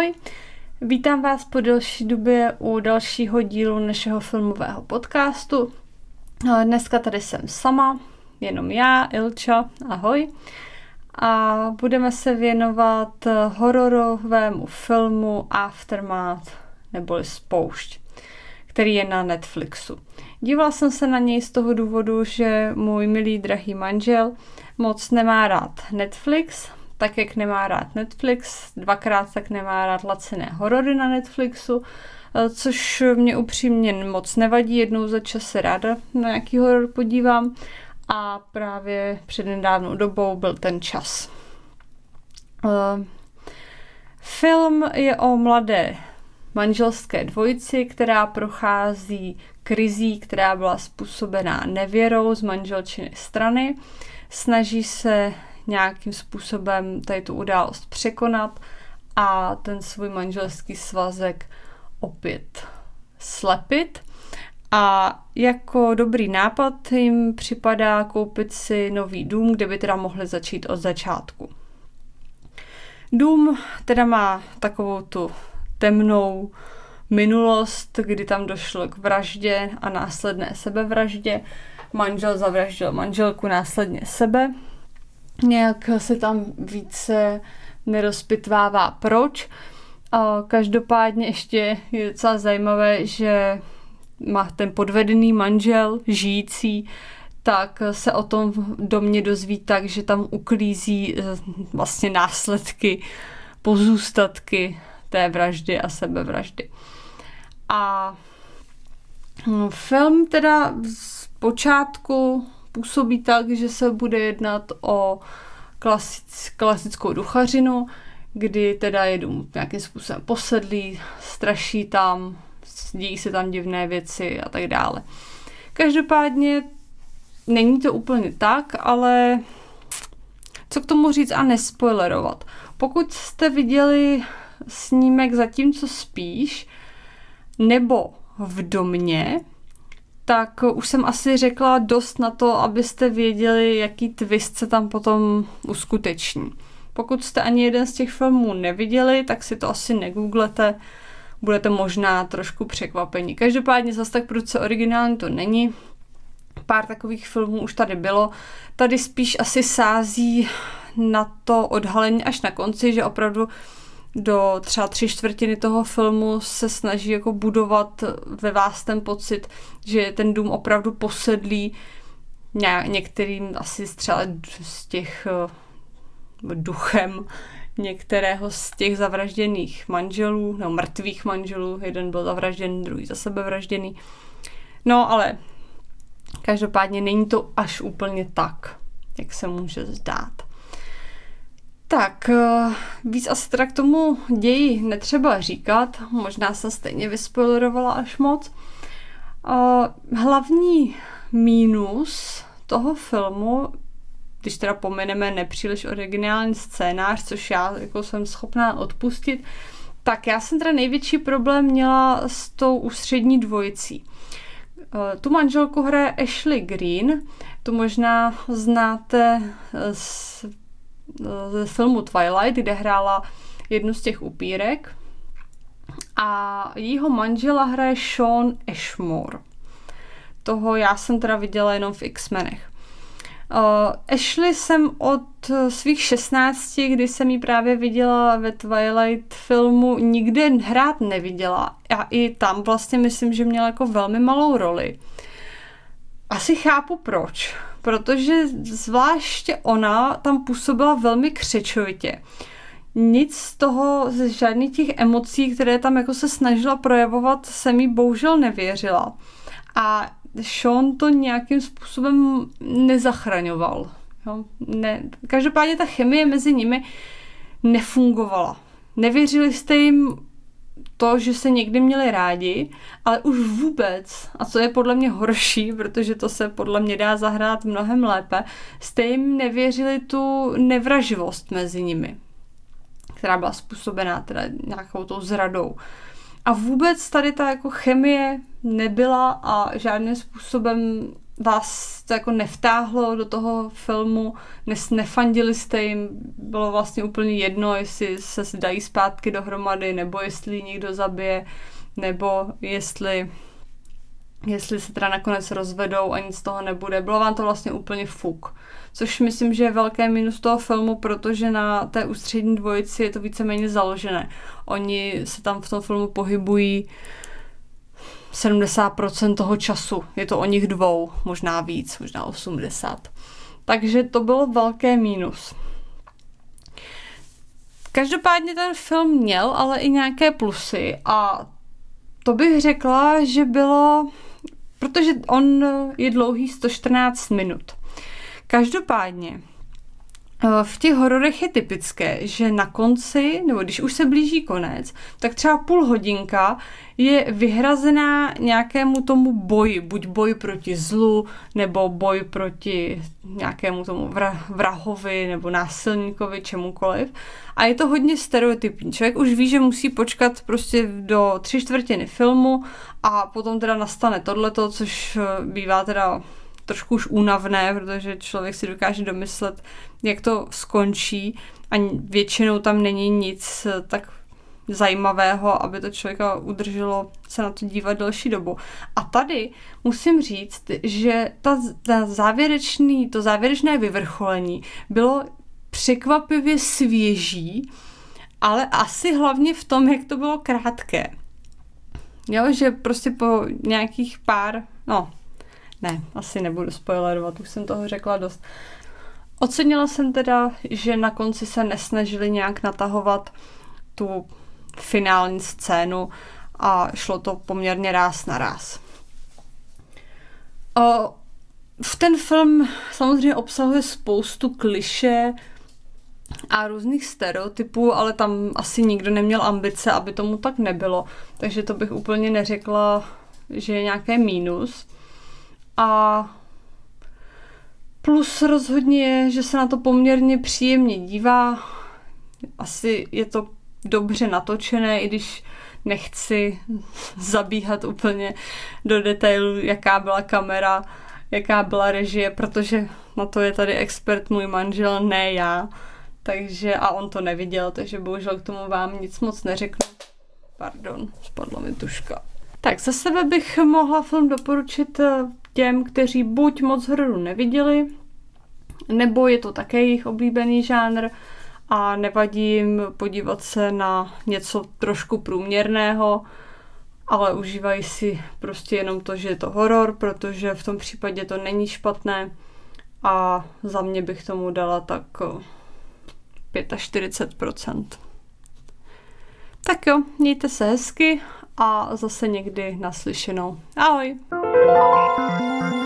Ahoj. Vítám vás po delší době u dalšího dílu našeho filmového podcastu. Dneska tady jsem sama, jenom já, Ilča, ahoj. A budeme se věnovat hororovému filmu Aftermath, neboli Spoušť, který je na Netflixu. Dívala jsem se na něj z toho důvodu, že můj milý drahý manžel moc nemá rád Netflix, tak jak nemá rád Netflix, dvakrát tak nemá rád lacené horory na Netflixu, eh, což mě upřímně moc nevadí, jednou za čas se ráda na nějaký horor podívám a právě před nedávnou dobou byl ten čas. Uh, film je o mladé manželské dvojici, která prochází krizí, která byla způsobená nevěrou z manželčiny strany. Snaží se nějakým způsobem tady tu událost překonat a ten svůj manželský svazek opět slepit. A jako dobrý nápad jim připadá koupit si nový dům, kde by teda mohli začít od začátku. Dům teda má takovou tu temnou minulost, kdy tam došlo k vraždě a následné sebevraždě. Manžel zavraždil manželku, následně sebe nějak se tam více nerozpitvává proč. Každopádně ještě je docela zajímavé, že má ten podvedený manžel, žijící, tak se o tom domě dozví tak, že tam uklízí eh, vlastně následky, pozůstatky té vraždy a sebevraždy. A hm, film teda z počátku působí tak, že se bude jednat o klasic, klasickou duchařinu, kdy teda jedu nějakým způsobem posedlí, straší tam, dějí se tam divné věci a tak dále. Každopádně není to úplně tak, ale co k tomu říct a nespoilerovat. Pokud jste viděli snímek Zatímco spíš, nebo v domě, tak už jsem asi řekla dost na to, abyste věděli, jaký twist se tam potom uskuteční. Pokud jste ani jeden z těch filmů neviděli, tak si to asi negooglete, budete možná trošku překvapení. Každopádně zase tak prudce originální to není. Pár takových filmů už tady bylo. Tady spíš asi sází na to odhalení až na konci, že opravdu do třeba tři čtvrtiny toho filmu se snaží jako budovat ve vás ten pocit, že ten dům opravdu posedlý některým asi třeba z těch eh, duchem některého z těch zavražděných manželů, nebo mrtvých manželů, jeden byl zavražděný, druhý za sebe vražděný. No ale každopádně není to až úplně tak, jak se může zdát. Tak, eh, víc asi teda k tomu ději netřeba říkat, možná se stejně vyspoilerovala až moc. Eh, hlavní mínus toho filmu, když teda pomeneme nepříliš originální scénář, což já jako jsem schopná odpustit, tak já jsem teda největší problém měla s tou ústřední dvojicí. Eh, tu manželku hraje Ashley Green, tu možná znáte z ze filmu Twilight, kde hrála jednu z těch upírek. A jejího manžela hraje Sean Ashmore. Toho já jsem teda viděla jenom v X-menech. Uh, Ashley jsem od svých 16, kdy jsem ji právě viděla ve Twilight filmu, nikde hrát neviděla. A i tam vlastně myslím, že měla jako velmi malou roli. Asi chápu proč protože zvláště ona tam působila velmi křečovitě. Nic z toho, z žádných těch emocí, které tam jako se snažila projevovat, se mi bohužel nevěřila. A Sean to nějakým způsobem nezachraňoval. Jo? Ne. Každopádně ta chemie mezi nimi nefungovala. Nevěřili jste jim to, že se někdy měli rádi, ale už vůbec, a co je podle mě horší, protože to se podle mě dá zahrát mnohem lépe, jste jim nevěřili tu nevraživost mezi nimi, která byla způsobená teda nějakou tou zradou. A vůbec tady ta jako chemie nebyla a žádným způsobem vás to jako nevtáhlo do toho filmu, nes, nefandili jste jim, bylo vlastně úplně jedno, jestli se dají zpátky dohromady, nebo jestli někdo zabije, nebo jestli jestli se teda nakonec rozvedou a nic z toho nebude. Bylo vám to vlastně úplně fuk. Což myslím, že je velké minus toho filmu, protože na té ústřední dvojici je to víceméně založené. Oni se tam v tom filmu pohybují 70% toho času. Je to o nich dvou, možná víc, možná 80. Takže to bylo velké mínus. Každopádně ten film měl ale i nějaké plusy a to bych řekla, že bylo, protože on je dlouhý 114 minut. Každopádně v těch hororech je typické, že na konci, nebo když už se blíží konec, tak třeba půl hodinka je vyhrazená nějakému tomu boji, buď boj proti zlu, nebo boj proti nějakému tomu vrahovi, nebo násilníkovi, čemukoliv. A je to hodně stereotypní. Člověk už ví, že musí počkat prostě do tři čtvrtiny filmu a potom teda nastane tohleto, což eh, bývá teda trošku už únavné, protože člověk si dokáže domyslet, jak to skončí a většinou tam není nic tak zajímavého, aby to člověka udrželo se na to dívat delší dobu. A tady musím říct, že ta, ta závěrečný, to závěrečné vyvrcholení bylo překvapivě svěží, ale asi hlavně v tom, jak to bylo krátké. Jo, že prostě po nějakých pár, no, ne, asi nebudu spoilerovat, už jsem toho řekla dost. Ocenila jsem teda, že na konci se nesnažili nějak natahovat tu finální scénu a šlo to poměrně ráz na ráz. O, v ten film samozřejmě obsahuje spoustu kliše a různých stereotypů, ale tam asi nikdo neměl ambice, aby tomu tak nebylo. Takže to bych úplně neřekla, že je nějaké mínus. A plus rozhodně je, že se na to poměrně příjemně dívá. Asi je to dobře natočené, i když nechci zabíhat úplně do detailu, jaká byla kamera, jaká byla režie, protože na to je tady expert můj manžel, ne já. Takže, a on to neviděl, takže bohužel k tomu vám nic moc neřeknu. Pardon, spadla mi tuška. Tak za sebe bych mohla film doporučit eh, těm, kteří buď moc hororu neviděli, nebo je to také jejich oblíbený žánr a nevadí jim podívat se na něco trošku průměrného, ale užívají si prostě jenom to, že je to horor, protože v tom případě to není špatné a za mě bych tomu dala tak 45%. Eh, tak jo, mějte se hezky a zase někdy naslyšenou. Ahoj! Música